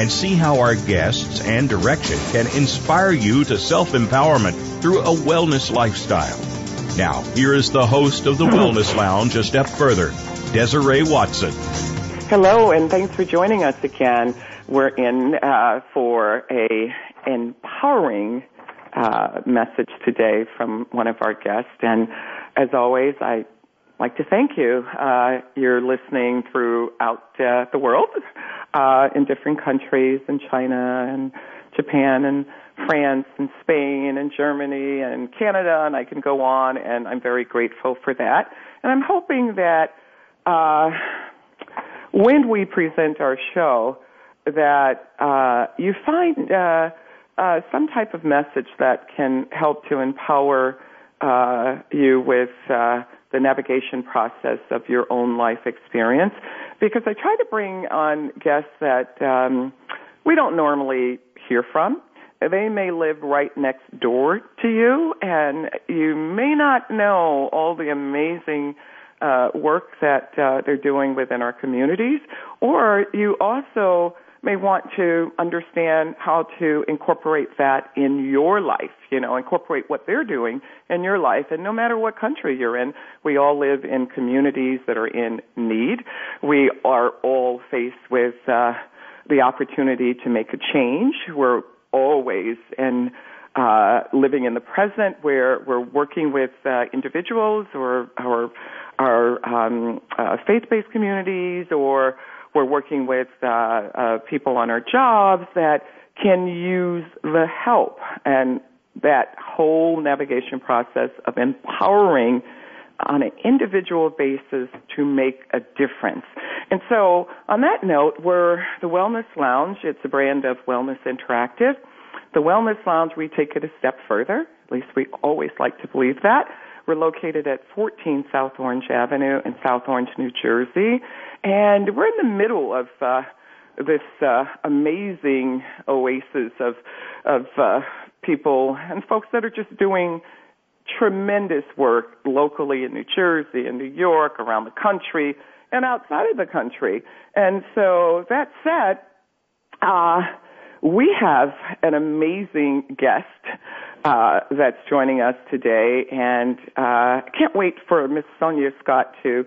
and see how our guests and direction can inspire you to self empowerment through a wellness lifestyle. Now, here is the host of the Wellness Lounge a step further, Desiree Watson. Hello, and thanks for joining us again. We're in uh, for a empowering uh, message today from one of our guests, and as always, I like to thank you. Uh, you're listening throughout uh, the world uh, in different countries, in China and Japan and France and Spain and Germany and Canada, and I can go on, and I'm very grateful for that. And I'm hoping that uh, when we present our show, that uh, you find uh, uh, some type of message that can help to empower uh, you with uh, the navigation process of your own life experience because I try to bring on guests that um, we don't normally hear from. They may live right next door to you, and you may not know all the amazing uh, work that uh, they're doing within our communities, or you also may want to understand how to incorporate that in your life, you know, incorporate what they're doing in your life. And no matter what country you're in, we all live in communities that are in need. We are all faced with uh, the opportunity to make a change. We're always in uh, living in the present where we're working with uh, individuals or, or our um, uh, faith-based communities or we're working with uh, uh, people on our jobs that can use the help and that whole navigation process of empowering on an individual basis to make a difference. And so, on that note, we're the Wellness Lounge. It's a brand of Wellness Interactive. The Wellness Lounge, we take it a step further. At least we always like to believe that. We're located at 14 South Orange Avenue in South Orange, New Jersey. And we're in the middle of uh, this uh, amazing oasis of, of uh, people and folks that are just doing tremendous work locally in New Jersey and New York, around the country, and outside of the country. And so that said, uh, we have an amazing guest uh, that's joining us today, and uh, can't wait for Miss Sonia Scott to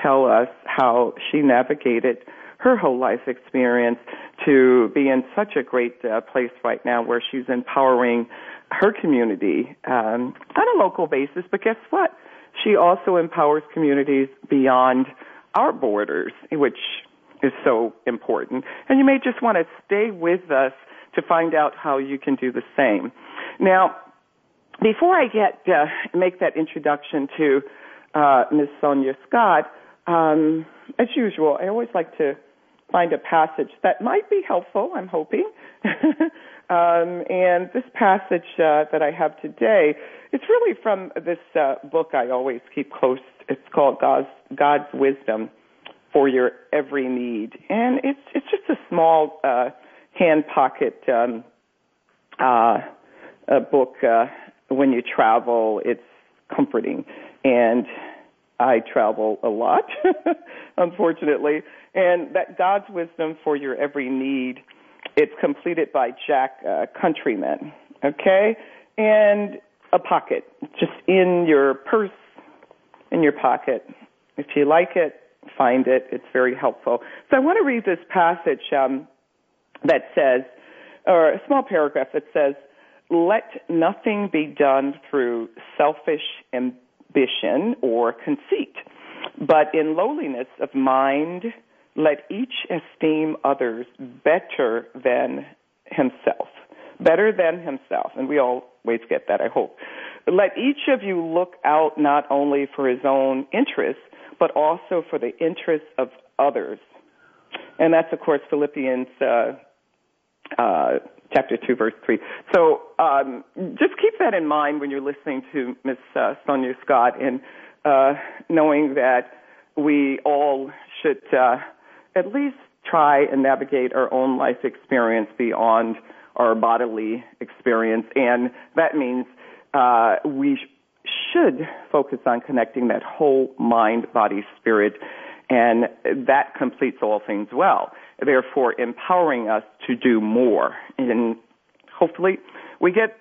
tell us how she navigated her whole life experience to be in such a great uh, place right now where she's empowering her community um, on a local basis. But guess what? She also empowers communities beyond our borders, which is so important. And you may just want to stay with us to find out how you can do the same. Now, before I get uh, make that introduction to uh, Ms. Sonia Scott, um, as usual, I always like to find a passage that might be helpful. I'm hoping. um, and this passage uh, that I have today, it's really from this uh, book I always keep close. It's called God's, God's Wisdom for Your Every Need, and it's it's just a small uh, hand pocket um, uh, a book. Uh, when you travel, it's comforting and I travel a lot, unfortunately. And that God's wisdom for your every need, it's completed by Jack uh, Countryman, okay? And a pocket, just in your purse, in your pocket. If you like it, find it. It's very helpful. So I want to read this passage um, that says, or a small paragraph that says, let nothing be done through selfish ambition or conceit, but in lowliness of mind, let each esteem others better than himself. Better than himself. And we always get that, I hope. Let each of you look out not only for his own interests, but also for the interests of others. And that's, of course, Philippians uh, uh, chapter 2, verse 3. So um, just keep that in mind when you're listening to Miss uh, Sonia Scott and uh, knowing that we all should uh, at least try and navigate our own life experience beyond our bodily experience. And that means uh, we should focus on connecting that whole mind, body, spirit, and that completes all things well. Therefore, empowering us to do more. And hopefully, we get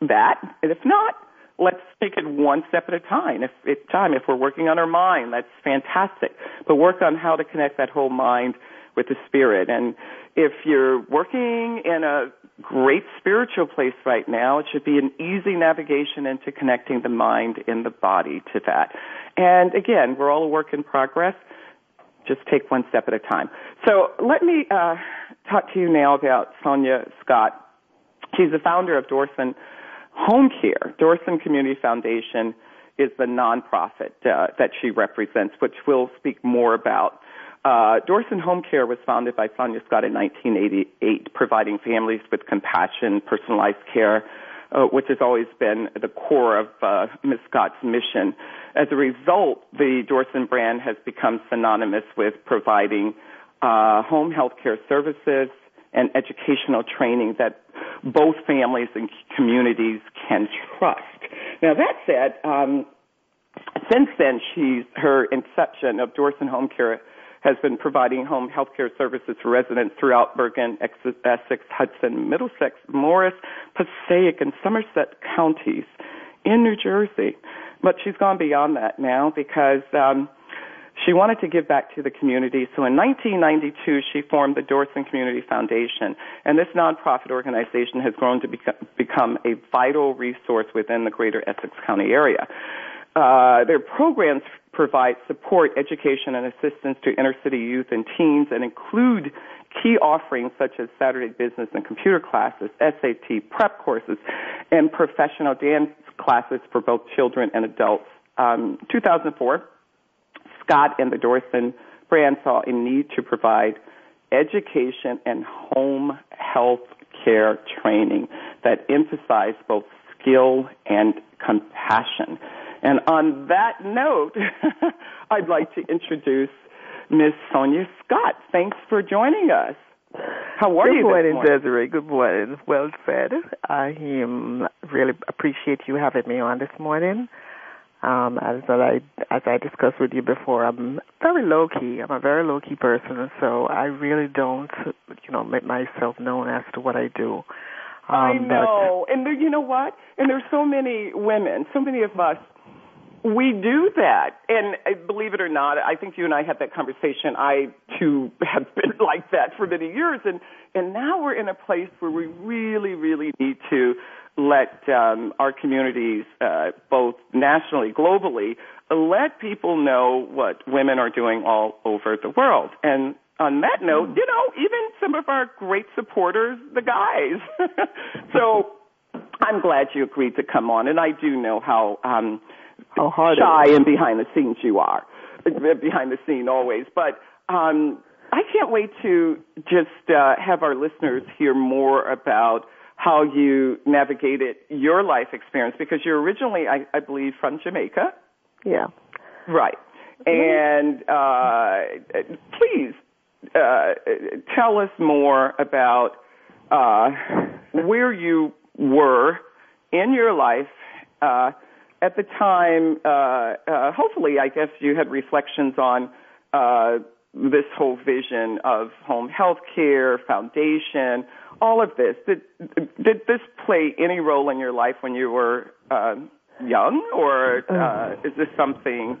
that. And if not, let's take it one step at a time. If, if time, if we're working on our mind, that's fantastic. But work on how to connect that whole mind with the spirit. And if you're working in a great spiritual place right now, it should be an easy navigation into connecting the mind and the body to that. And again, we're all a work in progress. Just take one step at a time. So let me uh, talk to you now about Sonia Scott. She's the founder of Dorson Home Care. Dorson Community Foundation is the nonprofit uh, that she represents, which we'll speak more about. Uh, Dorson Home Care was founded by Sonia Scott in 1988, providing families with compassion, personalized care, uh, which has always been the core of uh, Ms. Scott's mission. As a result, the Dorson brand has become synonymous with providing uh, home health care services and educational training that both families and communities can trust. Now that said, um, since then, she's her inception of Dorson Home Care has been providing home health care services for residents throughout Bergen, Essex, Hudson, Middlesex, Morris, Passaic, and Somerset counties in New Jersey. But she's gone beyond that now because um, she wanted to give back to the community. So in 1992, she formed the Dorson Community Foundation, and this nonprofit organization has grown to become a vital resource within the greater Essex County area. Uh, their programs provide support, education, and assistance to inner city youth and teens and include key offerings such as Saturday business and computer classes, SAT prep courses, and professional dance classes for both children and adults. Um, 2004, Scott and the Dorson brand saw a need to provide education and home health care training that emphasized both skill and compassion. And on that note, I'd like to introduce Miss Sonia Scott. Thanks for joining us. How are Good you? morning, morning, Desiree. Good morning. Well said. I um, really appreciate you having me on this morning. Um, as I as I discussed with you before, I'm very low key. I'm a very low key person, so I really don't, you know, make myself known as to what I do. Um, I know, and there, you know what? And there's so many women, so many of us we do that. And uh, believe it or not, I think you and I had that conversation. I too have been like that for many years and and now we're in a place where we really really need to let um, our communities uh, both nationally, globally, let people know what women are doing all over the world. And on that note, you know, even some of our great supporters, the guys. so I'm glad you agreed to come on, and I do know how um, how hard shy and behind the scenes you are, behind the scene always. But um, I can't wait to just uh, have our listeners hear more about how you navigated your life experience because you're originally, I, I believe, from Jamaica. Yeah. Right. And uh, please uh, tell us more about uh, where you were in your life uh, at the time, uh, uh, hopefully, I guess you had reflections on uh, this whole vision of home health care, foundation, all of this. Did, did this play any role in your life when you were uh, young, or uh, is this something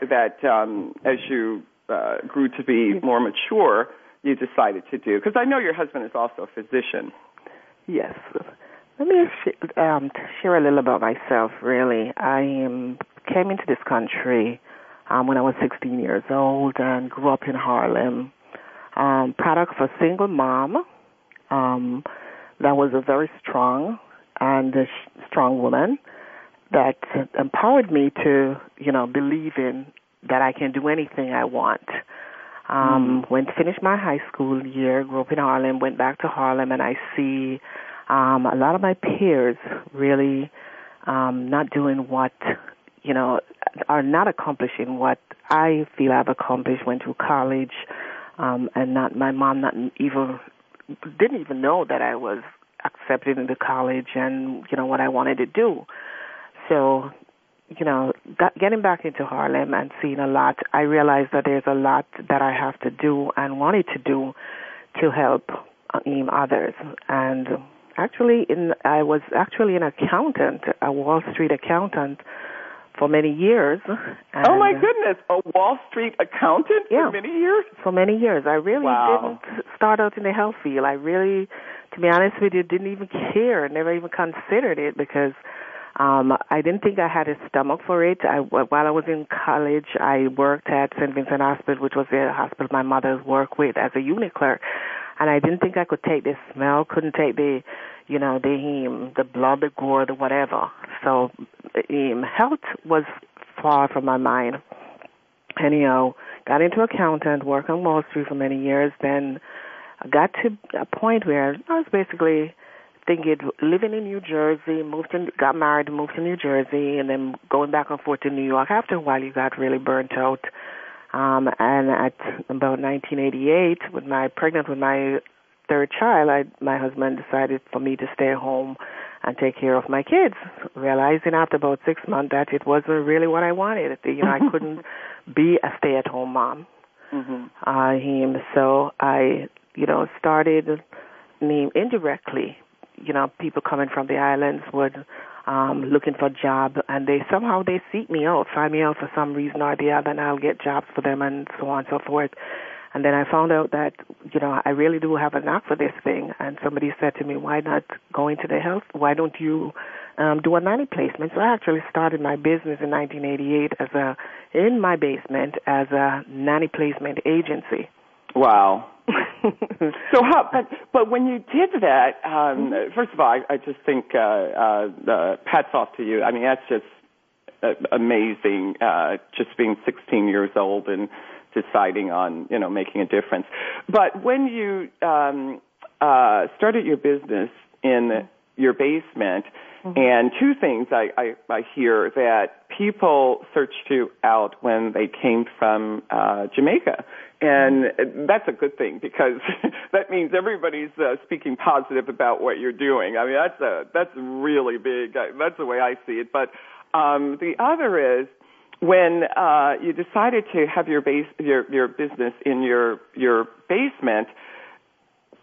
that um, as you uh, grew to be more mature, you decided to do? Because I know your husband is also a physician. Yes. Let me sh- um, share a little about myself. Really, I um, came into this country um, when I was 16 years old and grew up in Harlem. um, product of a single mom um, that was a very strong and a strong woman that empowered me to, you know, believe in that I can do anything I want. Um, mm. Went finished my high school year, grew up in Harlem, went back to Harlem, and I see um, a lot of my peers really um, not doing what you know are not accomplishing what I feel I've accomplished. Went to college, um, and not my mom not even didn't even know that I was accepted into college and you know what I wanted to do. So, you know, got, getting back into Harlem and seeing a lot, I realized that there's a lot that I have to do and wanted to do to help um, others. And actually, in I was actually an accountant, a Wall Street accountant for many years. oh my goodness, a Wall Street accountant yeah, for many years? For many years. I really wow. didn't start out in the health field. I really, to be honest with you, didn't even care, never even considered it because um I didn't think I had a stomach for it. I while I was in college, I worked at St. Vincent Hospital, which was the hospital my mother worked with as a unit clerk. And I didn't think I could take the smell, couldn't take the you know, the heme, the blood, the gore, the whatever. So um, health was far from my mind. Anyhow, got into accountant, worked on Wall Street for many years, then got to a point where I was basically thinking living in New Jersey, moved to, got married, moved to New Jersey, and then going back and forth to New York. After a while, you got really burnt out. Um, and at about 1988, with my pregnant with my third child, I, my husband decided for me to stay home and take care of my kids, realizing after about six months that it wasn't really what I wanted. You know, I couldn't be a stay-at-home mom. Mm-hmm. Uh, him, so I, you know, started name indirectly. You know, people coming from the islands would um looking for a job and they somehow they seek me out, find me out for some reason or the other and I'll get jobs for them and so on and so forth. And then I found out that, you know, I really do have a knack for this thing. And somebody said to me, why not go into the health? Why don't you um, do a nanny placement? So I actually started my business in 1988 as a, in my basement as a nanny placement agency. Wow. so how, but, but when you did that, um, first of all, I, I just think, uh, uh, uh, hats off to you. I mean, that's just uh, amazing, uh, just being 16 years old and, deciding on you know making a difference. But when you um, uh, started your business in your basement, mm-hmm. and two things I, I, I hear that people searched you out when they came from uh, Jamaica. And that's a good thing because that means everybody's uh, speaking positive about what you're doing. I mean, that's a that's really big. That's the way I see it. But um, the other is when uh, you decided to have your base your your business in your your basement,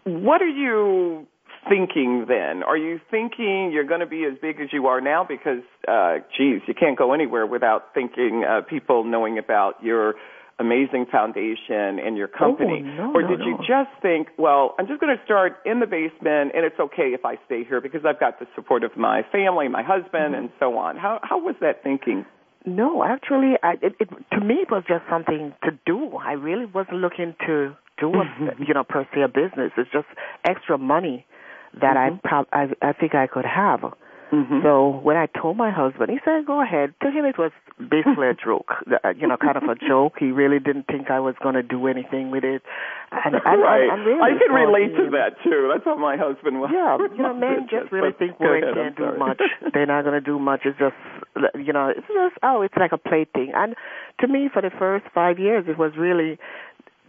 what are you thinking then? Are you thinking you're going to be as big as you are now? Because, uh, geez, you can't go anywhere without thinking uh, people knowing about your amazing foundation and your company. Oh, no, or did no, you no. just think, well, I'm just going to start in the basement and it's okay if I stay here because I've got the support of my family, my husband, mm-hmm. and so on? How how was that thinking? No, actually, I, it, it to me it was just something to do. I really wasn't looking to do a, you know per se a business. It's just extra money that mm-hmm. I, prob- I I think I could have. Mm-hmm. So when I told my husband, he said, "Go ahead." To him, it was basically a joke, you know, kind of a joke. He really didn't think I was going to do anything with it. And, and, right. and, and really I can relate him, to that too. That's how my husband was. Yeah, you know, men just really think women can't do much. They're not going to do much. It's just, you know, it's just oh, it's like a plaything. And to me, for the first five years, it was really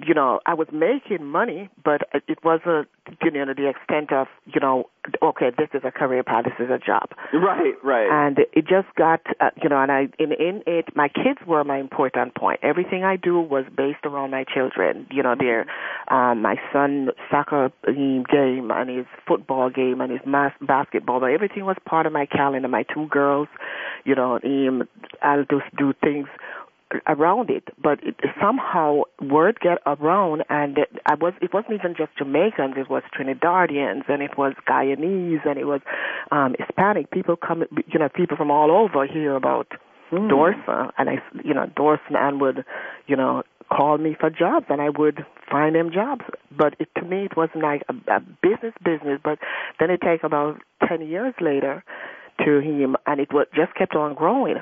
you know, I was making money, but it wasn't, you know, the extent of, you know, okay, this is a career path, this is a job. Right, right. And it just got, uh, you know, and I, in, in it, my kids were my important point. Everything I do was based around my children. You know, their, um, my son soccer game and his football game and his mas- basketball. But everything was part of my calendar. My two girls, you know, um, I'll just do things around it, but it, somehow word get around, and it, I was it wasn't even just Jamaicans; it was Trinidadians, and it was Guyanese, and it was um, Hispanic people come, you know, people from all over hear about Mm. Dorson, and I, you know, Dorson and would, you know, call me for jobs, and I would find them jobs. But it, to me, it wasn't like a, a business business. But then it take about ten years later to him, and it was, just kept on growing.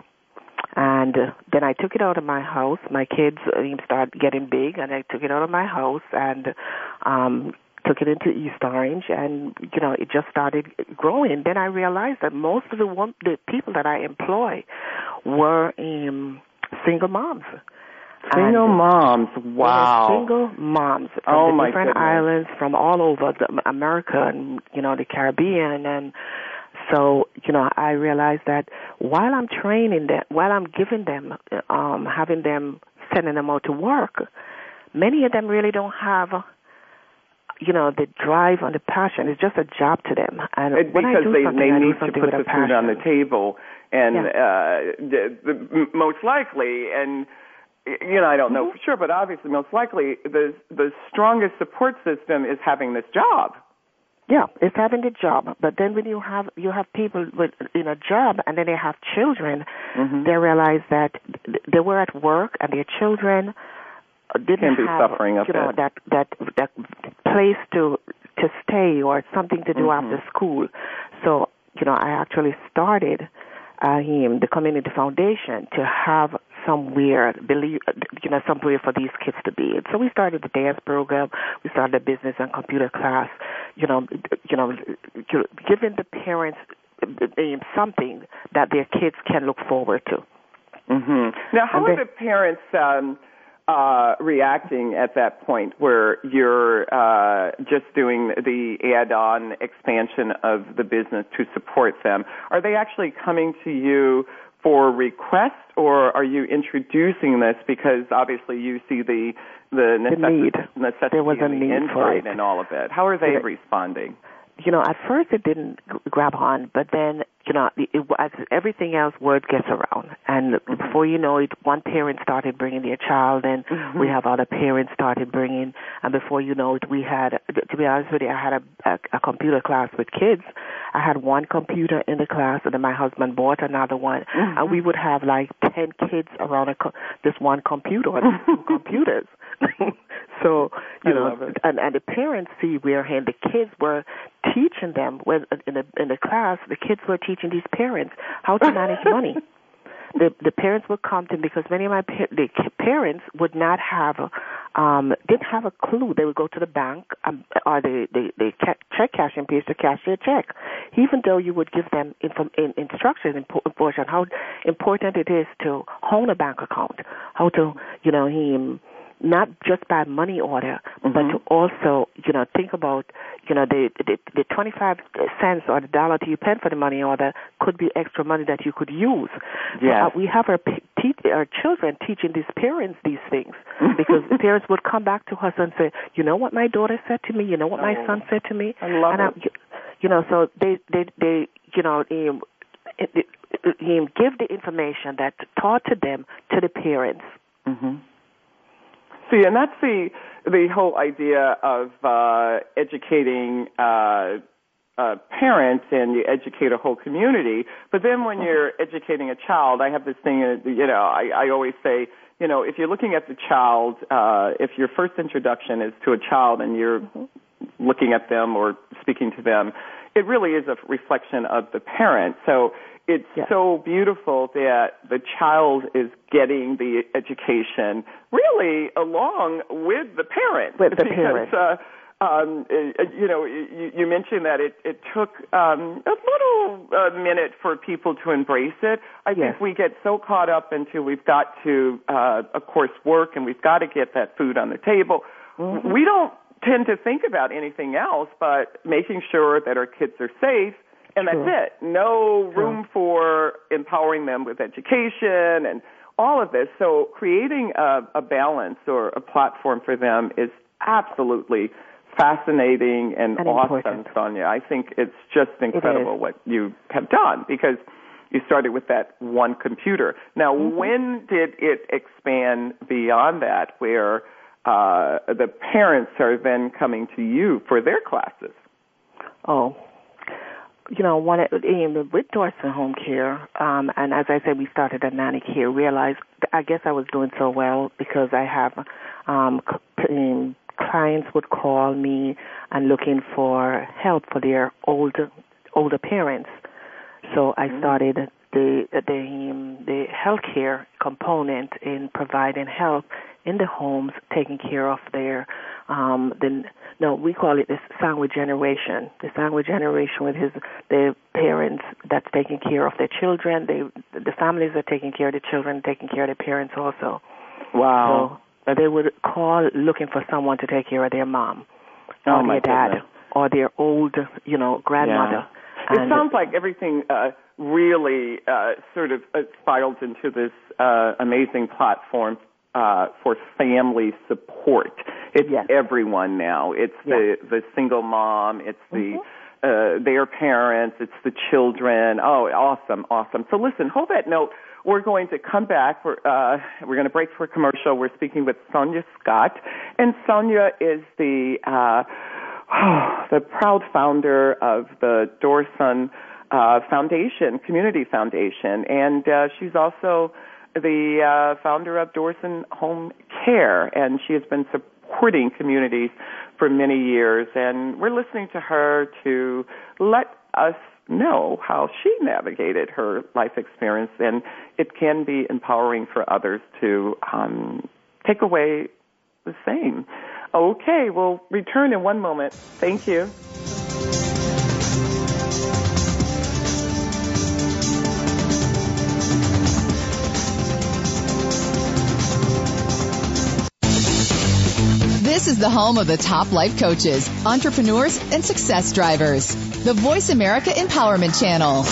And then I took it out of my house. My kids uh, started getting big, and I took it out of my house and um took it into East Orange, and you know it just started growing. Then I realized that most of the one, the people that I employ were um, single moms. Single And, moms. Wow. Single moms from Oh, the different goodness. islands from all over the, America and you know the Caribbean and so you know I realized that while I'm training them, while I'm giving them, um, having them sending them out to work, many of them really don't have. You know the drive and the passion. It's just a job to them, and I because do they, they need to put the a passion. food on the table, and Yeah. uh, the, the, most likely, and you know, I don't know Mm-hmm. for sure, but obviously, most likely, the the strongest support system is having this job. Yeah, it's having the job. But then when you have you have people with in a job and then they have children, Mhm. they realize that they were at work and their children didn't have suffering you know that that that place to to stay or something to do Mhm. after school. So you know, I actually started uh, him the community foundation to have somewhere believe you know somewhere for these kids to be. And so we started the dance program, we started a business and computer class. You know, you know, giving the parents um, something that their kids can look forward to. hmm Now, how And are the parents um, uh, reacting at that point where you're uh, just doing the add-on expansion of the business to support them? Are they actually coming to you for requests, or are you introducing this because obviously you see the the, necessi- need. necessity There was a and the need for insight it. and all of it? How are they Yeah. responding? you know, at first it didn't grab on, but then, you know, as everything else, word gets around. And Mm-hmm. before you know it, one parent started bringing their child, and Mm-hmm. we have other parents started bringing. And before you know it, we had, to be honest with you, I had a, a, a computer class with kids. I had one computer in the class, and then my husband bought another one, Mm-hmm. and we would have like ten kids around a co- this one computer, or two computers. so you I know, and and the parents see where and the kids were teaching them when in the in the class the kids were teaching these parents how to manage money. The the parents would come to me because many of my pa- the parents would not have um didn't have a clue. They would go to the bank um, or the the, the ca- check cashing page to cash their check. Even though you would give them inform, in, instructions in po- portion how important it is to own a bank account how to you know him not just by money order, but Mhm. to also, you know, think about, you know, the the, the 25 cents or the dollar that you spend for the money order could be extra money that you could use. Yes. uh, we have our our children teaching these parents these things because the parents would come back to us and say, you know what my daughter said to me, you know what my Oh, son said to me, I love and it. I, you know, so they they they, you know, um, it, it, give the information that taught to them to the parents. hmm See, and that's the the whole idea of uh, educating uh, uh, parents, and you educate a whole community. But then when you're educating a child, I have this thing. uh, You know, I, I always say, you know, if you're looking at the child, uh, if your first introduction is to a child and you're looking at them or speaking to them, it really is a reflection of the parent. So it's Yes. so beautiful that the child is getting the education really along with the parent. With the because, parent. Uh, um, uh, you know, you, you mentioned that it, it took um, a little uh, minute for people to embrace it. I Yes. think we get so caught up into we've got to, uh, of course, work and we've got to get that food on the table. Mm-hmm. We don't tend to think about anything else but making sure that our kids are safe, and that's it. No room for empowering them with education and all of this. So creating a, a balance or a platform for them is absolutely fascinating and, And awesome, important. Sonia. I think it's just incredible what you have done because you started with that one computer. Now, Mm-hmm. when did it expand beyond that, where uh, the parents are then coming to you for their classes? Oh, you know, one in, with Dorson Home Care, um, and as I said, we started a nanny care. Realized, I guess I was doing so well because I have um, clients would call me and looking for help for their older older parents. So I mm-hmm. started the the um, the healthcare component in providing help in the homes, taking care of their um the no we call it the sandwich generation. The sandwich generation with his the parents that's taking care of their children. They the families are taking care of the children, taking care of the parents also. Wow. So they would call looking for someone to take care of their mom oh, or their dad goodness. or their old you know grandmother. Yeah. It sounds like everything. uh really uh, sort of uh, spirals into this uh, amazing platform uh, for family support. It's yes. everyone now. It's yes. the the single mom. It's the mm-hmm. uh, their parents. It's the children. Oh, awesome, awesome. So listen, hold that note. We're going to come back. We're, uh, we're going to break for a commercial. We're speaking with Sonia Scott, and Sonia is the uh, the proud founder of the Dorson uh, Foundation, Community Foundation, and uh, she's also the uh, founder of Dorson Home Care, and she has been supporting communities for many years. And we're listening to her to let us know how she navigated her life experience, and it can be empowering for others to um, take away the same. Okay, we'll return in one moment. Thank you. This is the home of the top life coaches, entrepreneurs, and success drivers. The Voice America Empowerment Channel.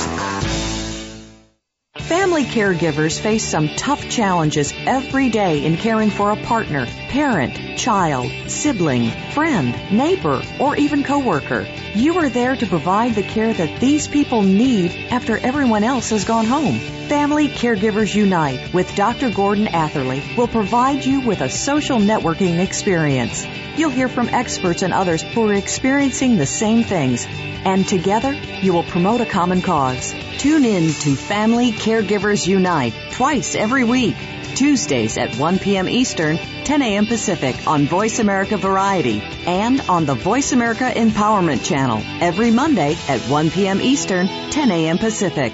Family caregivers face some tough challenges every day in caring for a partner, parent, child, sibling, friend, neighbor, or even coworker. You are there to provide the care that these people need after everyone else has gone home. Family Caregivers Unite with Dr. Gordon Atherley will provide you with a social networking experience. You'll hear from experts and others who are experiencing the same things, and together you will promote a common cause. Tune in to Family Caregivers Unite twice every week. Tuesdays at 1 p.m. Eastern, 10 a.m. Pacific on Voice America Variety and on the Voice America Empowerment Channel every Monday at 1 p.m. Eastern, 10 a.m. Pacific.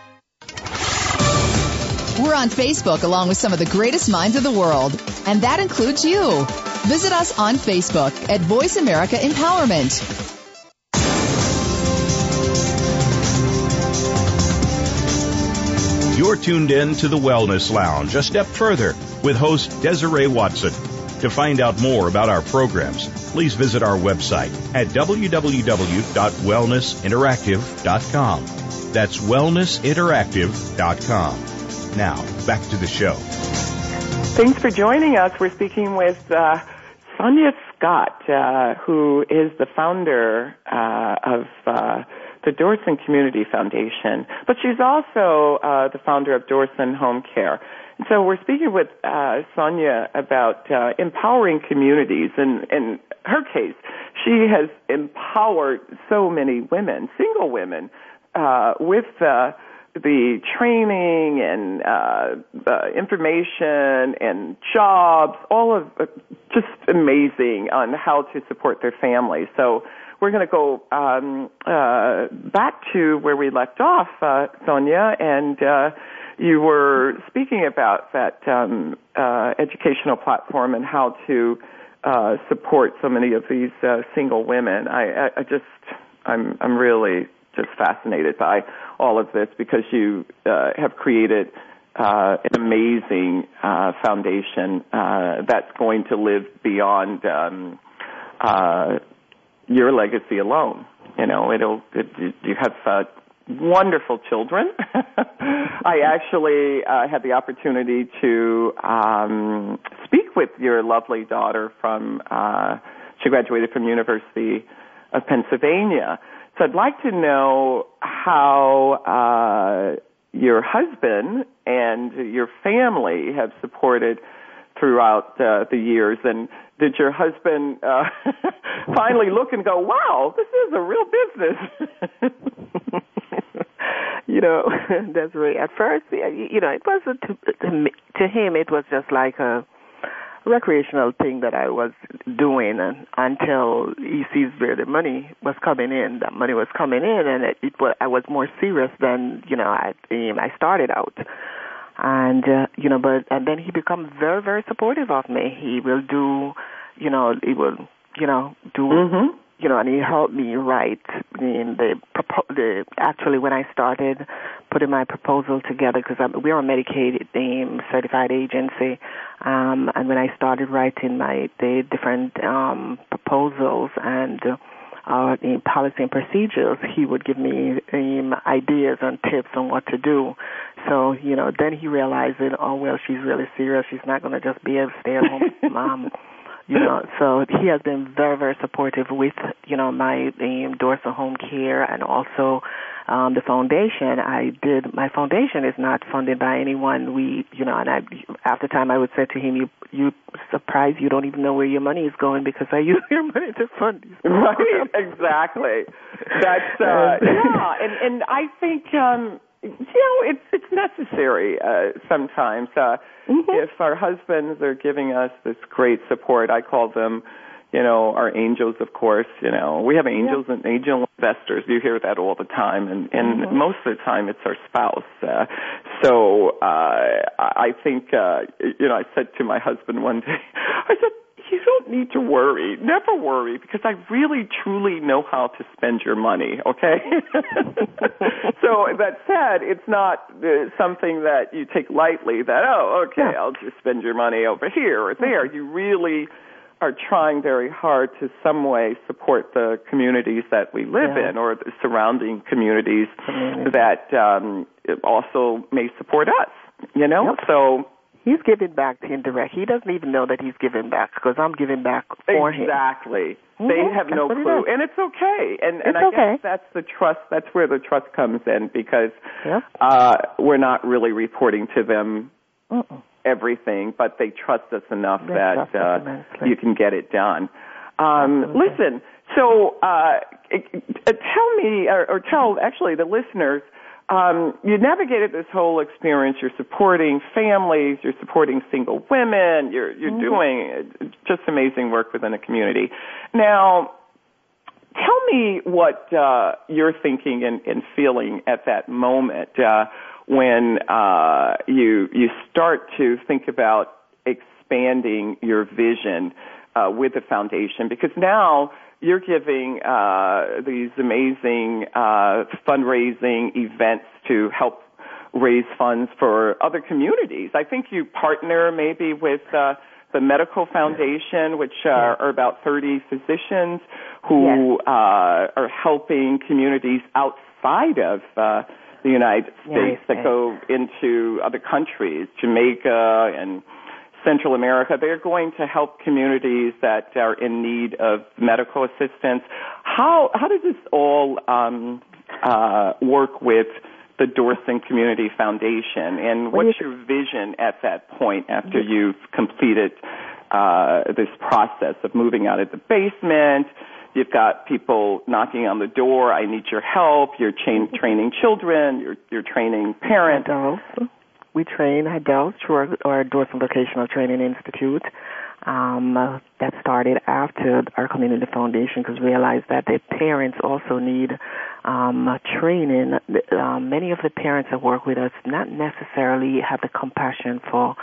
We're on Facebook along with some of the greatest minds of the world, and that includes you. Visit us on Facebook at Voice America Empowerment. You're tuned in to the Wellness Lounge, a step further with host Desiree Watson. To find out more about our programs, please visit our website at www.wellnessinteractive.com. That's wellnessinteractive.com. Now, back to the show. Thanks for joining us. We're speaking with uh, Sonia Scott, uh, who is the founder uh, of uh, the Dorson Community Foundation, but she's also uh, the founder of Dorson Home Care. So we're speaking with uh, Sonia about empowering communities. And in her case, she has empowered so many women, single women, with the training and uh, uh, information and jobs, all of uh, just amazing on how to support their families. So we're going to go um, uh, back to where we left off, uh, Sonia, and uh, you were speaking about that um, uh, educational platform and how to uh, support so many of these uh, single women. I, I, I just, I'm, I'm really just fascinated by all of this because you uh, have created uh, an amazing uh, foundation uh, that's going to live beyond um, uh, your legacy alone. You know, it'll it, you have uh, wonderful children. I actually uh, had the opportunity to um, speak with your lovely daughter from. Uh, she graduated from University of Pennsylvania. I'd like to know how uh, your husband and your family have supported throughout uh, the years. And did your husband uh, finally look and go wow this is a real business. You know right at first you know it wasn't to, to to him it was just like a recreational thing that I was doing and, until he sees where the money was coming in. That money was coming in, and it, it was I was more serious than you know I I started out. And uh, you know, but and then he becomes very very supportive of me. He will do, you know, he will you know do mm-hmm you know, and he helped me write in the, the actually when I started putting my proposal together because we're a Medicaid um, certified agency, um, and when I started writing my the different um, proposals and uh, in policy and procedures, he would give me um, ideas and tips on what to do. So, you know, then he realized that, oh, well, she's really serious. She's not going to just be a stay-at-home mom you know, so he has been very, very supportive with, you know, my um, Dorson Home Care and also um, the foundation. I did my foundation is not funded by anyone. We, you know, and I after time I would say to him, "You, you surprised you don't even know where your money is going because I use your money to fund these." Right, exactly. That's uh, yeah, and and I think. um you know, it's it's necessary uh, sometimes. Uh, mm-hmm. If our husbands are giving us this great support, I call them, you know, our angels. Of course, you know, we have angels yeah. and angel investors. You hear that all the time, and and mm-hmm. most of the time it's our spouse. Uh, so uh, I think, uh, you know, I said to my husband one day, I said you don't need to worry. Never worry because I really truly know how to spend your money, okay? so that said, it's not uh, something that you take lightly that, oh, okay. I'll just spend your money over here or there. Mm-hmm. You really are trying very hard to some way support the communities that we live yeah. in or the surrounding communities mm-hmm. that um, also may support us, you know? Yep. So He's giving back to indirect. He doesn't even know that he's giving back because I'm giving back for him. Exactly. Mm-hmm. They have no clue, and it's okay. And it's and I okay. guess that's the trust. That's where the trust comes in because yeah. uh, we're not really reporting to them Mm-mm. everything, but they trust us enough they that uh, you can get it done. Um, listen. So uh, tell me, or, or tell actually the listeners um, you navigated this whole experience. You're supporting families. You're supporting single women. You're you're mm-hmm. doing uh, just amazing work within the community. Now, tell me what uh, you're thinking and, and feeling at that moment uh, when uh, you you start to think about expanding your vision uh, with the foundation, because now you're giving uh, these amazing uh, fundraising events to help raise funds for other communities. I think you partner maybe with uh, the Medical Foundation, which uh, are about 30 physicians who yes. uh, are helping communities outside of uh, the United States that go into other countries, Jamaica and Central America. They're going to help communities that are in need of medical assistance. How how does this all um, uh, work with the Dorson Community Foundation, and what's your vision at that point after you've completed uh, this process of moving out of the basement? You've got people knocking on the door. I need your help. You're cha- training children. You're you're training parents. Adults we train adults through our, our Dorson Vocational Training Institute. Um, uh, that started after our community foundation because realized that the parents also need um, training. Um, many of the parents that work with us not necessarily have the compassion for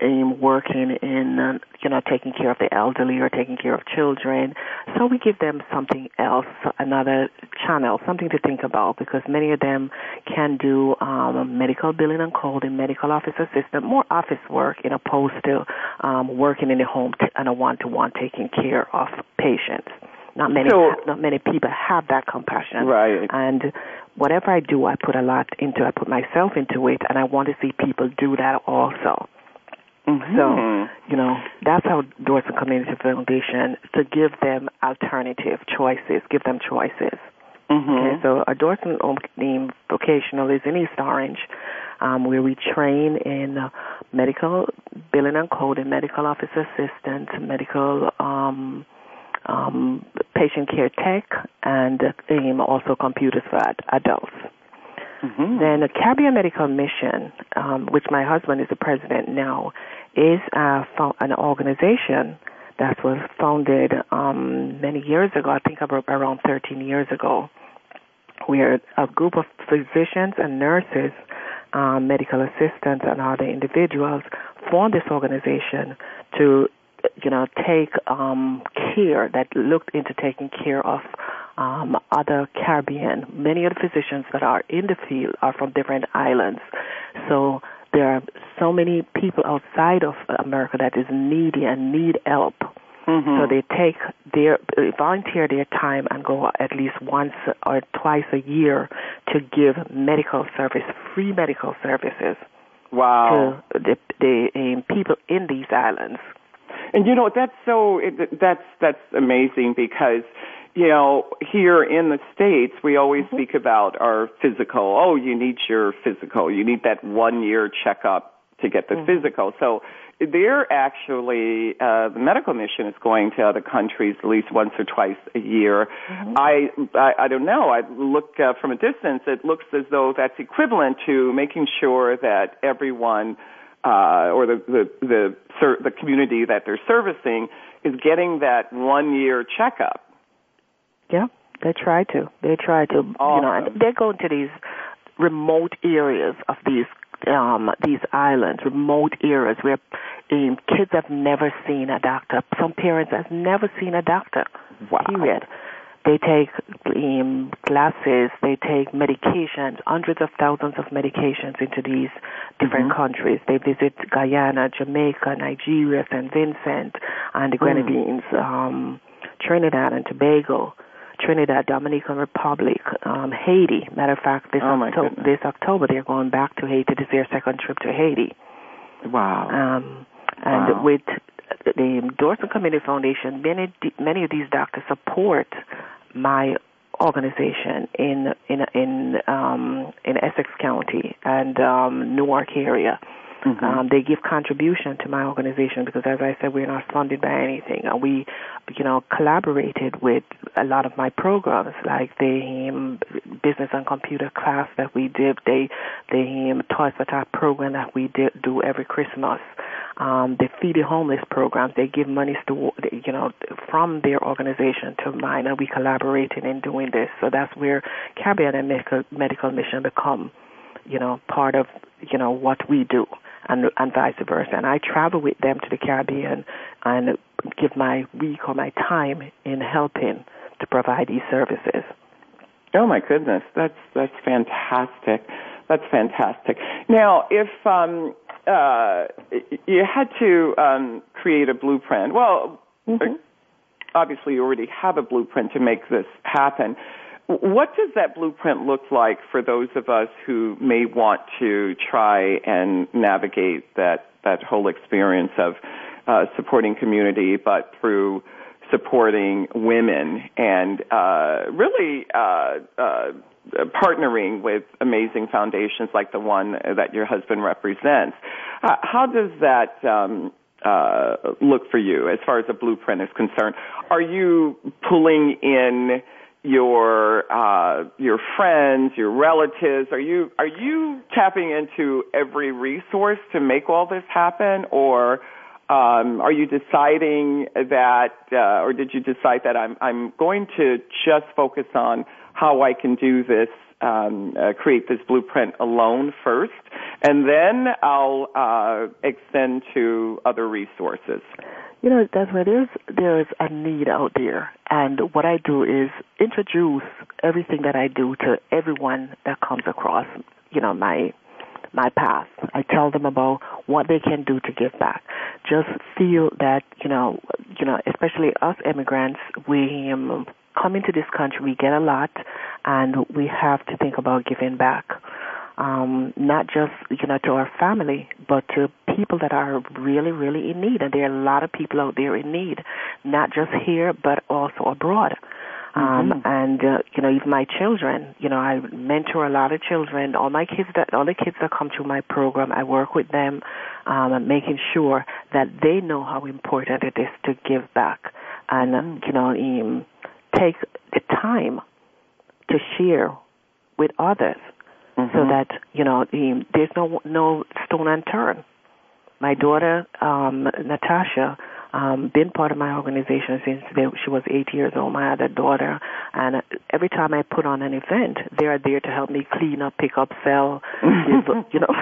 um, working in, uh, you know, taking care of the elderly or taking care of children. So we give them something else, another channel, something to think about because many of them can do um, medical billing and coding, medical office assistant, more office work in opposed to um, working in the home t- and a one-to-one taking care of patients. Not many, So- not many people have that compassion. Right. And whatever I do, I put a lot into. I put myself into it, and I want to see people do that also. Mhm. So, you know, that's how Dorson Community Foundation to give them alternative choices, give them choices. Mhm. Okay, so our Dorson Opening Vocational is in East Orange, um, where we train in uh, medical billing and coding, medical office assistant, medical um, um, patient care tech, and um, also computers for ad- adults. Mhm. Then the Caribbean Medical Mission, um, which my husband is the president now, is uh, an organization that was founded um, many years ago. I think about around 13 years ago. Where a group of physicians and nurses, um, medical assistants, and other individuals formed this organization to, you know, take um, care that looked into taking care of um, other Caribbean. Many of the physicians that are in the field are from different islands. So there are so many people outside of America that is needy and need help. Mhm. So they take their volunteer their time and go at least once or twice a year to give medical service, free medical services wow. to the, the um, people in these islands. And you know that's so it, that's that's amazing because you know here in the states we always Mm-hmm. speak about our physical. Oh, you need your physical. You need that one year checkup to get the Mm-hmm. physical. So they're actually uh, the medical mission is going to other countries at least once or twice a year. Mm-hmm. I, I I don't know. I look uh, from a distance. It looks as though that's equivalent to making sure that everyone uh, or the the the, the community that they're servicing is getting that one year checkup. Yeah, they try to. They try to. You know, they go into these remote areas of these um these islands, remote areas where um, kids have never seen a doctor. Some parents have never seen a doctor. Wow. Period. They take um, classes, they take medications, hundreds of thousands of medications into these different countries. They visit Guyana, Jamaica, Nigeria, St. Vincent, and the Grenadines, um, Trinidad and Tobago, Trinidad, Dominican Republic, um, Haiti. Matter of fact, this, Oh, my Octo- this October they're going back to Haiti. This is their second trip to Haiti. Wow. Um, and Wow. with the Dorson Community Foundation, many many of these doctors support my organization in in in um, in Essex County and um, Newark area. Mm-hmm. Um, they give contribution to my organization because, as I said, we're not funded by anything. And we, you know, collaborated with a lot of my programs, like the um, business and computer class that we did, the the um, Toys for Tot program that we did, do every Christmas, um, the Feed the Homeless programs. They give monies to, you know, from their organization to mine, and we collaborated in doing this. So that's where Caribbean and Medical, Medical Mission become you know, part of, you know, what we do and and vice versa. And I travel with them to the Caribbean and give my week or my time in helping to provide these services. Oh my goodness, that's that's fantastic. That's fantastic. Now, if um, uh, you had to um, create a blueprint, well, obviously you already have a blueprint to make this happen. What does that blueprint look like for those of us who may want to try and navigate that that whole experience of uh, supporting community, but through supporting women and uh, really uh, uh, partnering with amazing foundations like the one that your husband represents. How does that um, uh, look for you as far as a blueprint is concerned? Are you pulling in your uh, your friends, your relatives? Are you are you tapping into every resource to make all this happen, or um, are you deciding that, uh, or did you decide that I'm I'm going to just focus on how I can do this, um, uh, create this blueprint alone first, and then I'll uh, extend to other resources. You know, that's where there's there's a need out there, and what I do is introduce everything that I do to everyone that comes across, you know, my my path. I tell them about what they can do to give back. Just feel that you know, you know, especially us immigrants, we um, come into this country, we get a lot, and we have to think about giving back. Um, not just you know to our family, but to people that are really, really in need, and there are a lot of people out there in need, not just here but also abroad. Um, Mm-hmm. and uh, you know, even my children, you know, I mentor a lot of children. All my kids that, all the kids that come through my program, I work with them, um, making sure that they know how important it is to give back, and Mm-hmm. you know, um, take the time to share with others, so Mhm. that you know, um, there's no no stone unturned. My daughter, um, Natasha, um, been part of my organization since they, she was eight years old. My other daughter, and every time I put on an event, they are there to help me clean up, pick up, sell, give, you know.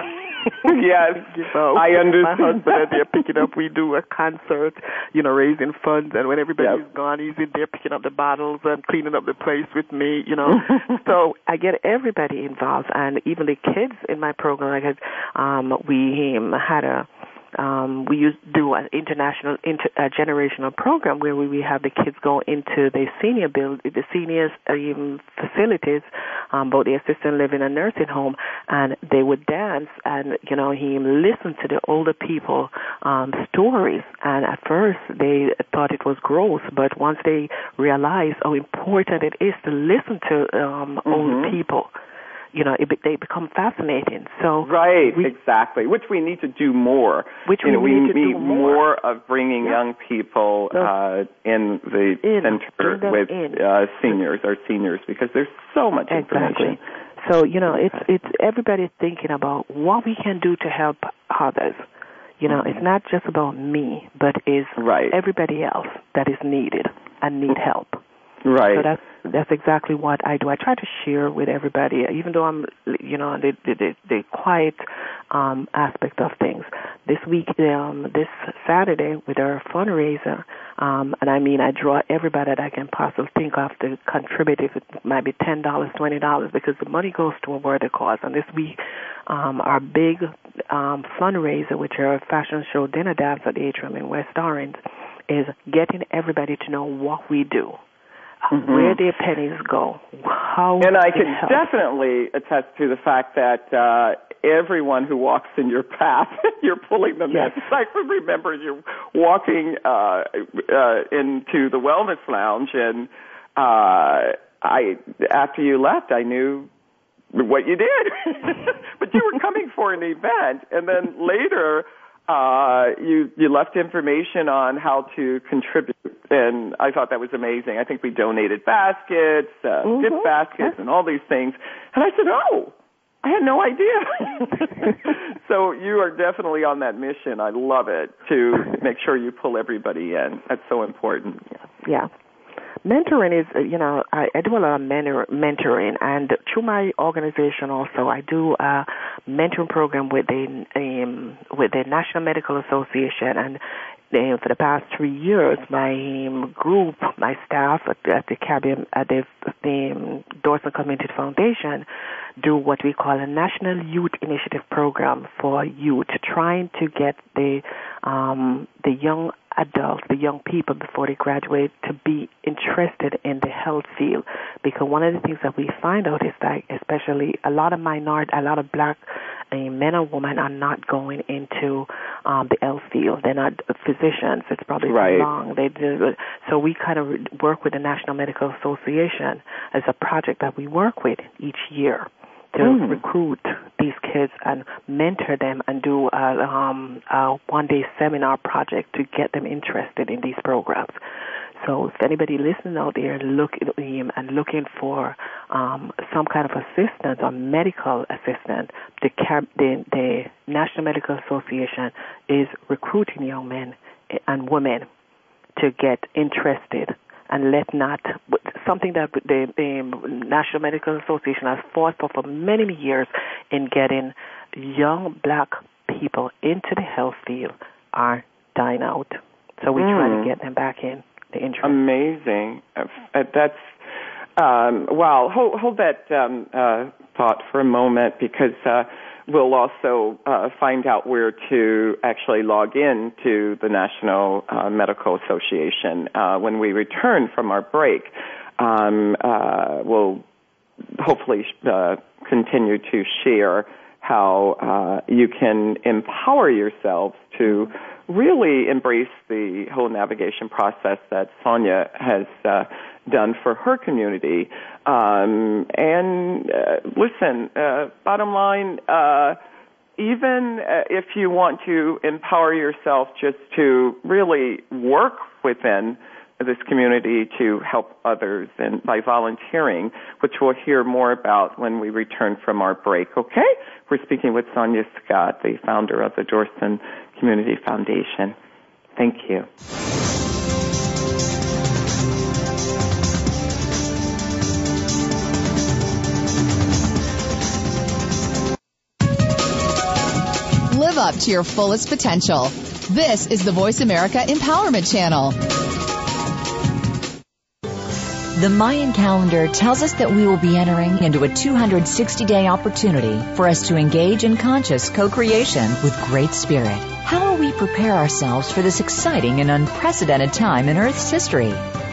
Yes, give out. I understand. My husband they're picking up. We do a concert, you know, raising funds, and when everybody's Yep. gone, he's in there picking up the bottles and cleaning up the place with me, you know. so I get everybody involved, and even the kids in my program. Like, um, we um, had a um, we used to do an international inter, uh, generational program where we, we have the kids go into the senior build the seniors um, facilities, um, both the assisted living and nursing home, and they would dance and you know he listened to the older people um, stories. And at first they thought it was gross, but once they realized how important it is to listen to um, older people, you know, it, be- they become fascinating. So Right, we, exactly. Which we need to do more. Which you know, we need to do more. of bringing Yeah. young people So- uh, in the In, center with uh, seniors, our seniors, because there's so much information. Exactly. So you know, it's it's everybody thinking about what we can do to help others. You know, it's not just about me, but is Right. everybody else that is needed and need help. Right. So that's that's exactly what I do. I try to share with everybody, even though I'm, you know, the the, the, quiet um, aspect of things. This week, um, this Saturday, with our fundraiser, um, and I mean, I draw everybody that I can possibly think of to contribute. If it might be ten dollars, twenty dollars, because the money goes to a worthy cause. And this week, um, our big um, fundraiser, which are fashion show dinner dance at the Atrium in West Orange, is getting everybody to know what we do where their pennies go, how and I can helps. definitely attest to the fact that uh, everyone who walks in your path, you're pulling them Yes. in. I remember you walking uh, uh, into the wellness lounge, and uh, I after you left, I knew what you did, but you were coming for an event, and then later. Uh, you you left information on how to contribute, and I thought that was amazing. I think we donated baskets, uh, Mhm. gift baskets, and all these things. And I said, "Oh, I had no idea." so you are definitely on that mission. I love it to make sure you pull everybody in. That's so important. Yeah. Mentoring is, uh, you know, I, I do a lot of mentor, mentoring, and through my organization also, I do a mentoring program with the um, with the National Medical Association, and uh, for the past three years, my um, group, my staff at, at the Caribbean, at the, the um, Dorson Community Foundation, do what we call a National Youth Initiative Program for youth, trying to get the um, the young adults, the young people before they graduate, to be interested in the health field. Because one of the things that we find out is that, especially a lot of minority, a lot of black uh, men and women are not going into um, the health field. They're not physicians. It's probably Right. too long. They do, so we kind of work with the National Medical Association as a project that we work with each year to Mm. recruit these kids and mentor them and do a, um, a one-day seminar project to get them interested in these programs. So if anybody listening out there looking and looking for um, some kind of assistance or medical assistance, the, the, the National Medical Association is recruiting young men and women to get interested and let not something that the, the National Medical Association has fought for for many, years in getting young black people into the health field are dying out. So we try Mm. to get them back in the interest. Amazing. Uh, That's um. Hold, hold that um, uh, thought for a moment because uh, we'll also uh, find out where to actually log in to the National uh, Medical Association uh, when we return from our break. Um, uh, we'll hopefully continue to share how you can empower yourselves to really embrace the whole navigation process that Sonia has done for her community. Um, and uh, listen, uh, bottom line, uh, even uh, if you want to empower yourself just to really work within this community to help others and by volunteering, which we'll hear more about when we return from our break, okay? We're speaking with Sonia Scott, the founder of the Dorson Community Foundation. Thank you. Up to your fullest potential. This is the Voice America Empowerment Channel. The Mayan calendar tells us that we will be entering into a 260 day opportunity for us to engage in conscious co creation with Great Spirit. How will we prepare ourselves for this exciting and unprecedented time in Earth's history?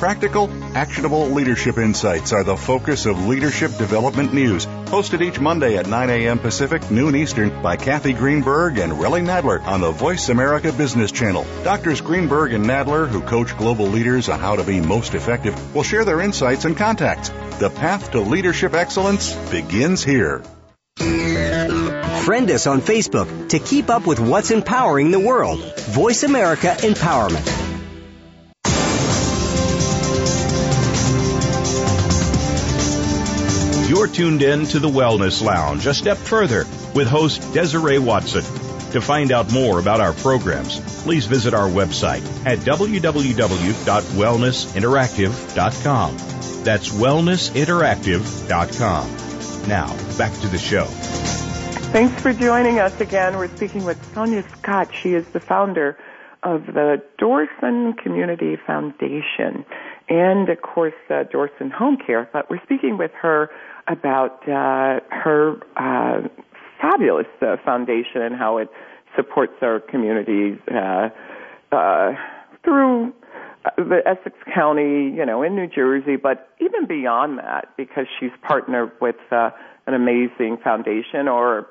Practical, actionable leadership insights are the focus of Leadership Development News, hosted each Monday at 9 a.m. Pacific, noon Eastern by Cathy Greenberg and Relly Nadler on the Voice America Business Channel. Doctors Greenberg and Nadler, who coach global leaders on how to be most effective, will share their insights and contacts. The path to leadership excellence begins here. Friend us on Facebook to keep up with what's empowering the world. Voice America Empowerment. You're tuned in to the Wellness Lounge, a step further with host Desiree Watson. To find out more about our programs, please visit our website at www.wellnessinteractive.com. That's wellnessinteractive.com. Now, back to the show. Thanks for joining us again. We're speaking with Sonia Scott. She is the founder of the Dorson Community Foundation and, of course, uh, Dorson Home Care. But we're speaking with her about uh, her uh, fabulous uh, foundation and how it supports our communities uh, uh, through uh, the Essex County, you know, in New Jersey, but even beyond that, because she's partnered with uh, an amazing foundation, or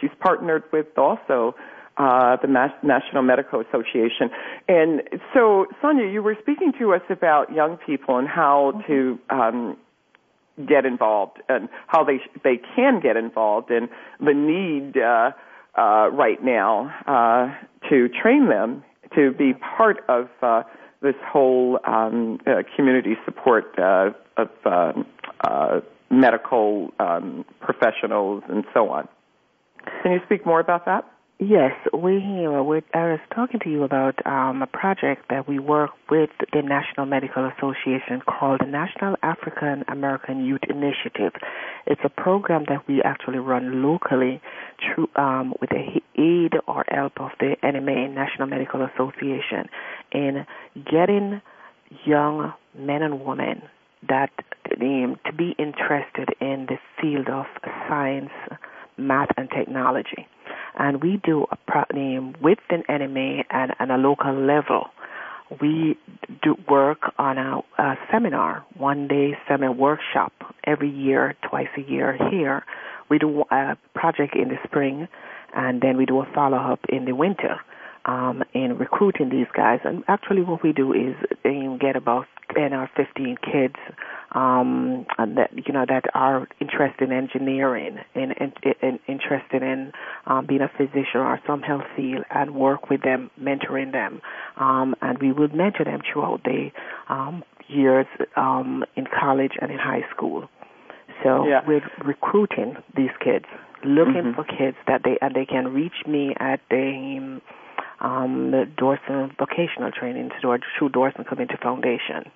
she's partnered with also uh, the Mas- National Medical Association. And so, Sonia, you were speaking to us about young people and how to um, get involved and how they they can get involved and the need uh, uh, right now uh, to train them to be part of uh, this whole um, uh, community support uh, of uh, uh, medical um, professionals and so on. Can you speak more about that? Yes, we here. We, I was talking to you about um, a project that we work with the National Medical Association called the National African American Youth Initiative. It's a program that we actually run locally through, um, with the aid or help of the NMA, National Medical Association, in getting young men and women that um, to be interested in the field of science, math, and technology and we do a pro- with an NMA and, and a local level. We do work on a, a seminar, one day seminar workshop every year, twice a year here. We do a project in the spring, and then we do a follow up in the winter um, in recruiting these guys. And actually, what we do is um, get about 10 our 15 kids um, that you know that are interested in engineering, and, in, in interested in um, being a physician or some health field, and work with them, mentoring them, um, and we would mentor them throughout the um, years um, in college and in high school. So Yeah. we're recruiting these kids, looking Mhm. for kids that they and they can reach me at the um, the Dorson Vocational Training Store through Dorson Community Foundation.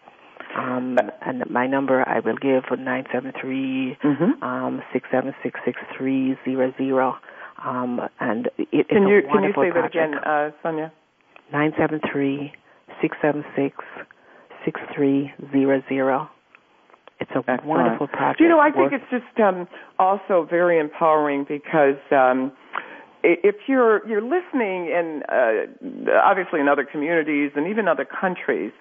Um, and my number I will give for nine seven three Mhm. um six seven six six three zero zero. Um, and it, it's Can a you can you wonderful say that project. again, uh, Sonia? Nine seven three six seven six six three zero zero. It's a Excellent. wonderful project. Do you know, I think it's just um, also very empowering because um, if you're you're listening in uh, obviously in other communities and even other countries,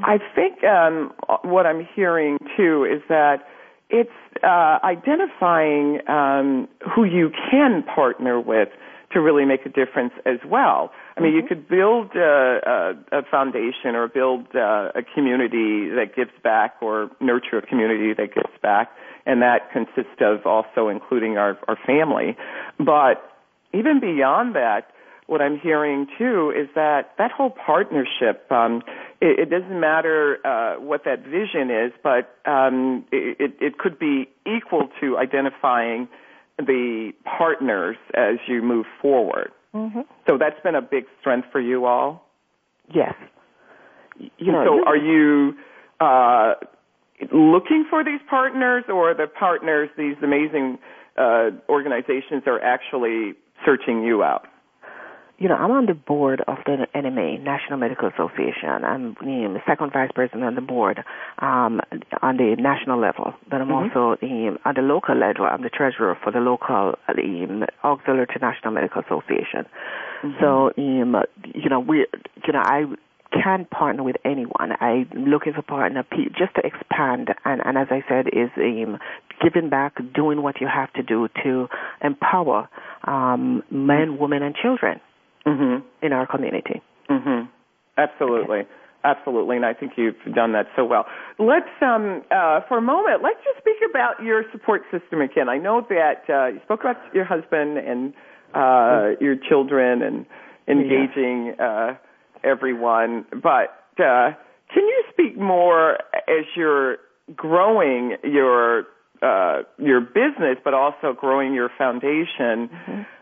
I think um, what I'm hearing too is that it's uh, identifying um, who you can partner with to really make a difference as well. I mean, you could build uh, a, a foundation or build uh, a community that gives back or nurture a community that gives back, and that consists of also including our, our family. But even beyond that, what I'm hearing too is that that whole partnership, um, it, it doesn't matter uh, what that vision is, but um, it, it, could be equal to identifying the partners as you move forward. Mm-hmm. So that's been a big strength for you all. Yes. You know, so are you uh, looking for these partners, or the partners, these amazing uh, organizations, are actually searching you out? you know, I'm on the board of the NMA, National Medical Association. I'm the second vice president on the board um, on the national level. But I'm Mhm. also um, at the local level. I'm the treasurer for the local um, Auxiliary to National Medical Association. So, um, you know, we, you know, I can partner with anyone. I'm looking for partner just to expand, and, and as I said, is um, giving back, doing what you have to do to empower um, men, women, and children Mm-hmm. in our community. Mm-hmm. Absolutely. Absolutely, and I think you've done that so well. Let's, um, uh, for a moment, let's just speak about your support system again. I know that uh, you spoke about your husband and uh, your children and engaging uh, everyone, but uh, can you speak more as you're growing your uh, your business, but also growing your foundation?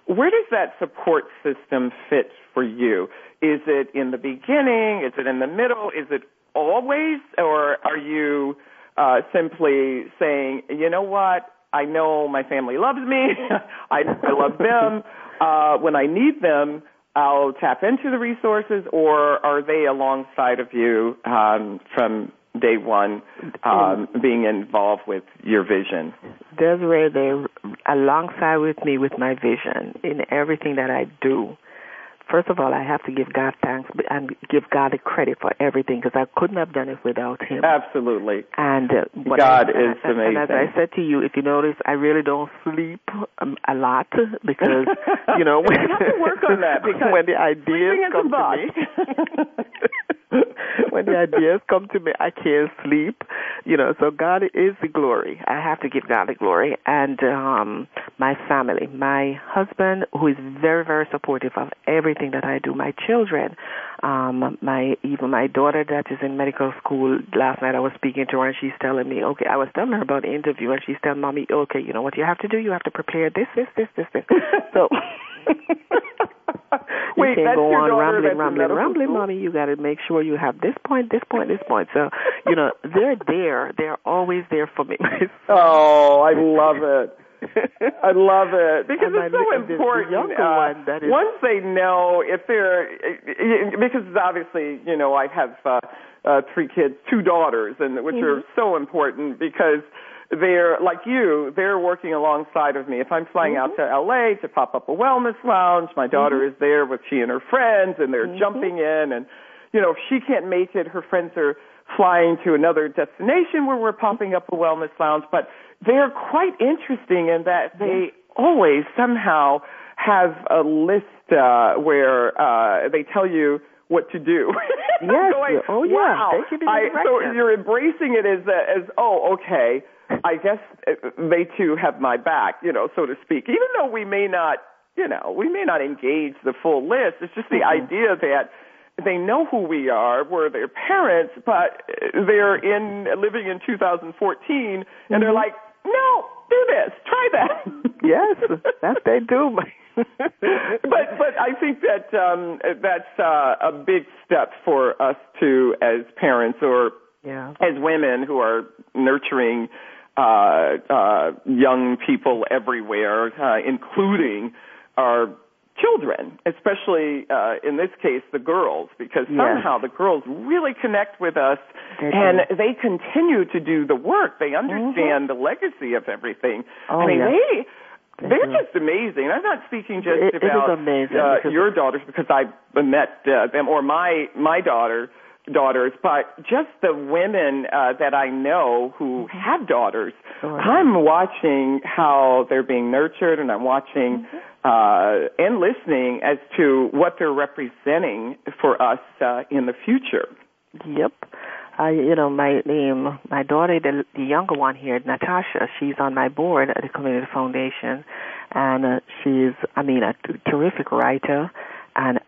Where does that support system fit for you? Is it in the beginning? Is it in the middle? Is it always? Or are you uh, simply saying, you know what? I know my family loves me. I, I love them. Uh, when I need them, I'll tap into the resources, or are they alongside of you um, from day one, um, being involved with your vision? Desiree, they're alongside with me with my vision in everything that I do. First of all, I have to give God thanks and give God the credit for everything because I couldn't have done it without Him. Absolutely. And uh, God I, is and, And as. I said to you, if you notice, I really don't sleep um, a lot because you know when, You have to work on that because when the ideas sleeping is a come to me, when the ideas come to me, I can't sleep. You know, so God is the glory. I have to give God the glory, and um my family, my husband, who is very very supportive of everything that I do. My children, um, my even my daughter that is in medical school. Last night I was speaking to her, and she's telling me, okay, I was telling her about the interview, and she's telling mommy, okay, you know what you have to do? You have to prepare this, this, this, this, this. So. Wait, you can't go on rambling, rambling, rambling, school? mommy. You got to make sure you have this point, this point, this point. So, you know, they're there. They're always there for me. Oh, I love it. I love it because And it's so li- the- the important. younger uh, one that is- once they know if they're because obviously you know I have uh, uh, three kids, two daughters, and which are Mm-hmm. so important because they're like you. They're working alongside of me. If I'm flying out to Mm-hmm. LA to pop up a wellness lounge, my daughter is there with she and her friends, and they're Mm-hmm. jumping in and you know, if she can't make it, her friends are flying to another destination where we're popping up a wellness lounge. But they're quite interesting in that they always somehow have a list uh, where uh, they tell you what to do. yes. going, oh yeah. Wow. They I, so you're embracing it as a, as oh okay. I guess uh, they too have my back, you know, so to speak. Even though we may not, you know, we may not engage the full list. It's just the Mm-hmm. idea that they know who we are. We're their parents, but they're in living in 2014, and they're Mhm. like, no, do this, try that. yes, that they do. but but I think that um, that's uh, a big step for us to, as parents or yeah. as women who are nurturing uh, uh, young people everywhere, uh, including our children, especially uh, in this case the girls, because somehow the girls really connect with us They do. and they continue to do the work. They understand the legacy of everything. Oh, I mean, yeah. they. They They're do. just amazing. I'm not speaking just It- about amazing uh, your daughters because I met uh, them or my my daughter daughters, but just the women uh, that I know who have daughters. Sure. I'm watching how they're being nurtured, and I'm watching uh, and listening as to what they're representing for us uh, in the future. Yep. I, you know, my name, my daughter, the, the younger one here, Natasha. She's on my board at the Community Foundation, and uh, she's, I mean, a t- terrific writer. And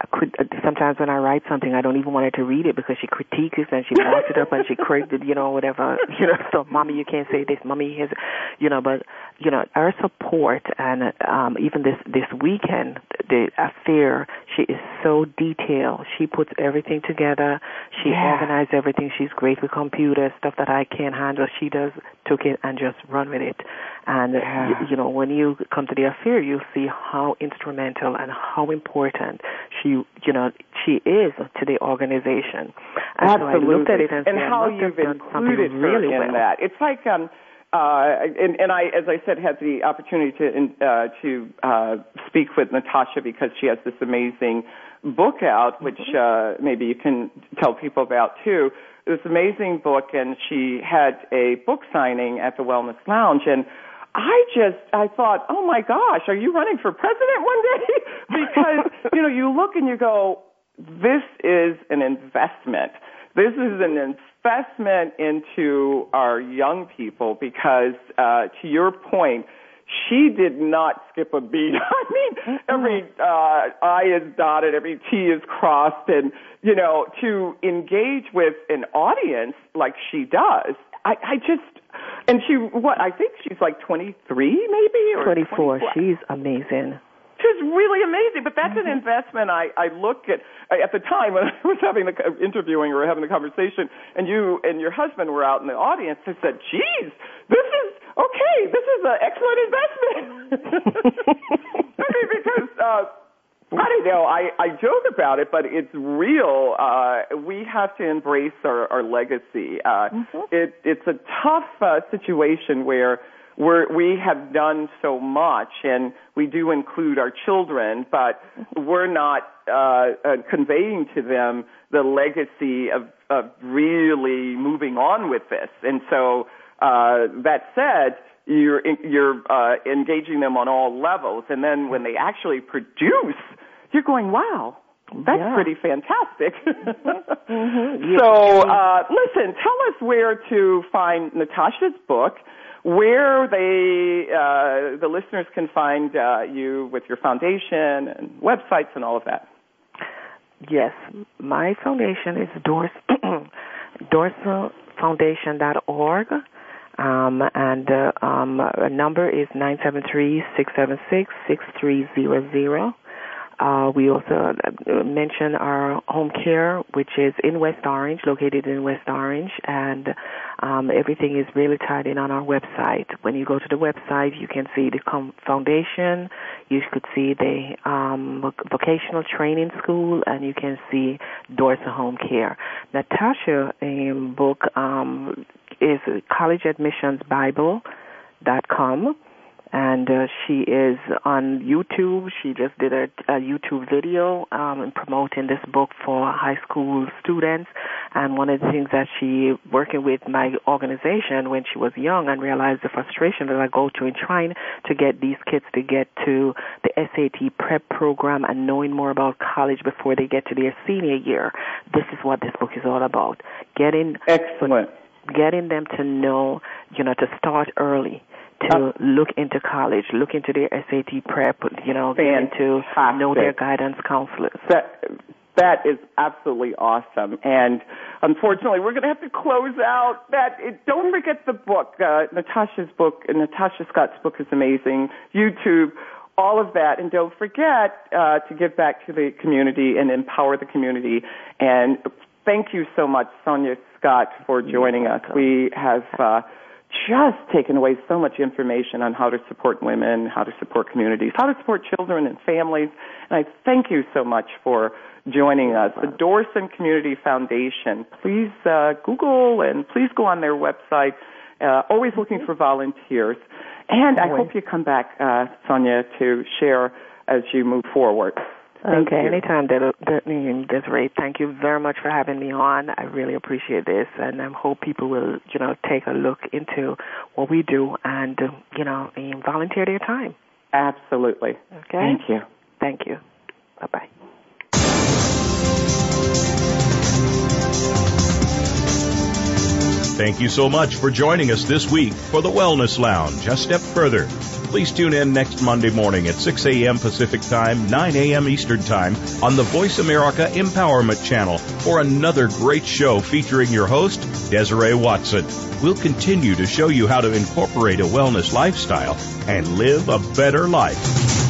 sometimes when I write something, I don't even want her to read it because she critiques it and she marks it up and she corrects it, you know, whatever, you know. So, mommy, you can't say this, mommy, here's, you know. But you know, our support and um, even this this weekend, the affair, she is so detailed. She puts everything together. She Yeah. organized everything. She's great with computers, stuff that I can't handle. She does took it and just run with it. And Yeah. you, you know, when you come to the affair, you see how instrumental and how important she, you know, she is to the organization. And so I looked at it and, and said, how I must have you've included her really in well. that. It's like um uh and, and I as I said had the opportunity to in- uh to uh speak with Natasha because she has this amazing book out which Mm-hmm. uh maybe you can tell people about too. This amazing book and she had a book signing at the Wellness Lounge and I just I thought, "Oh my gosh, are you running for president one day?" because you know, you look and you go, "This is an investment." This is an investment into our young people because, uh, to your point, she did not skip a beat. I mean, every uh, I is dotted, every T is crossed, and you know, to engage with an audience like she does, I, I just, and she, what I think she's like 23, maybe, or 24. She's amazing. She's really amazing, but that's an investment. I I look at at the time when I was having the interviewing or having the conversation, and you and your husband were out in the audience. I said, "Geez, this is okay. This is an excellent investment." I mean, because uh, I don't know. I I joke about it, but it's real. Uh, we have to embrace our our legacy. Uh, It it's a tough uh, situation where we're, we have done so much, and we do include our children, but we're not uh, uh, conveying to them the legacy of, of really moving on with this. And so, uh, that said, you're you're uh, engaging them on all levels, and then when they actually produce, you're going, "Wow, that's Yeah. pretty fantastic." Mhm. So, uh, listen, tell us where to find Natasha's book, where they, uh, the listeners can find uh, you with your foundation and websites and all of that. Yes, my foundation is Dors dorsafoundation.org, um, and uh, um, number is nine seven three six seven six six three zero zero. Uh, we also uh, mention our home care, which is in West Orange, located in West Orange, and um, everything is really tied in on our website. When you go to the website, you can see the com- foundation, you could see the um, vocational training school, and you can see Dorson Home Care. Natasha um, book um, is collegeadmissionsbible.com and uh, she is on YouTube. She just did a, a YouTube video um, promoting this book for high school students. And one of the things that she working with my organization when she was young and realized the frustration that I go through in trying to get these kids to get to the SAT prep program and knowing more about college before they get to their senior year. This is what this book is all about. Getting excellent. Getting them to know, you know, to start early to look into college, look into their SAT prep, you know, get into know their guidance counselors. That, that is absolutely awesome. And unfortunately, we're going to have to close out that. It, don't forget the book. Uh, Natasha's book, and Natasha Scott's book is amazing. YouTube, all of that. And don't forget uh, to give back to the community and empower the community. And thank you so much, Sonia Scott, for joining us. We have. Uh, just taken away so much information on how to support women, how to support communities, how to support children and families. And I thank you so much for joining us. The Dorson Community Foundation. Please uh, Google and please go on their website. Uh, always looking for volunteers. And I hope you come back, uh, Sonia, to share as you move forward. Thank okay, you. anytime, Desiree. Thank you very much for having me on. I really appreciate this, and I hope people will, you know, take a look into what we do and, you know, and volunteer their time. Absolutely. Okay. Thank you. Thank you. Bye bye. Thank you so much for joining us this week for the Wellness Lounge. A step further. Please tune in next Monday morning at 6 a.m. Pacific Time, 9 a.m. Eastern Time on the Voice America Empowerment Channel for another great show featuring your host, Desiree Watson. We'll continue to show you how to incorporate a wellness lifestyle and live a better life.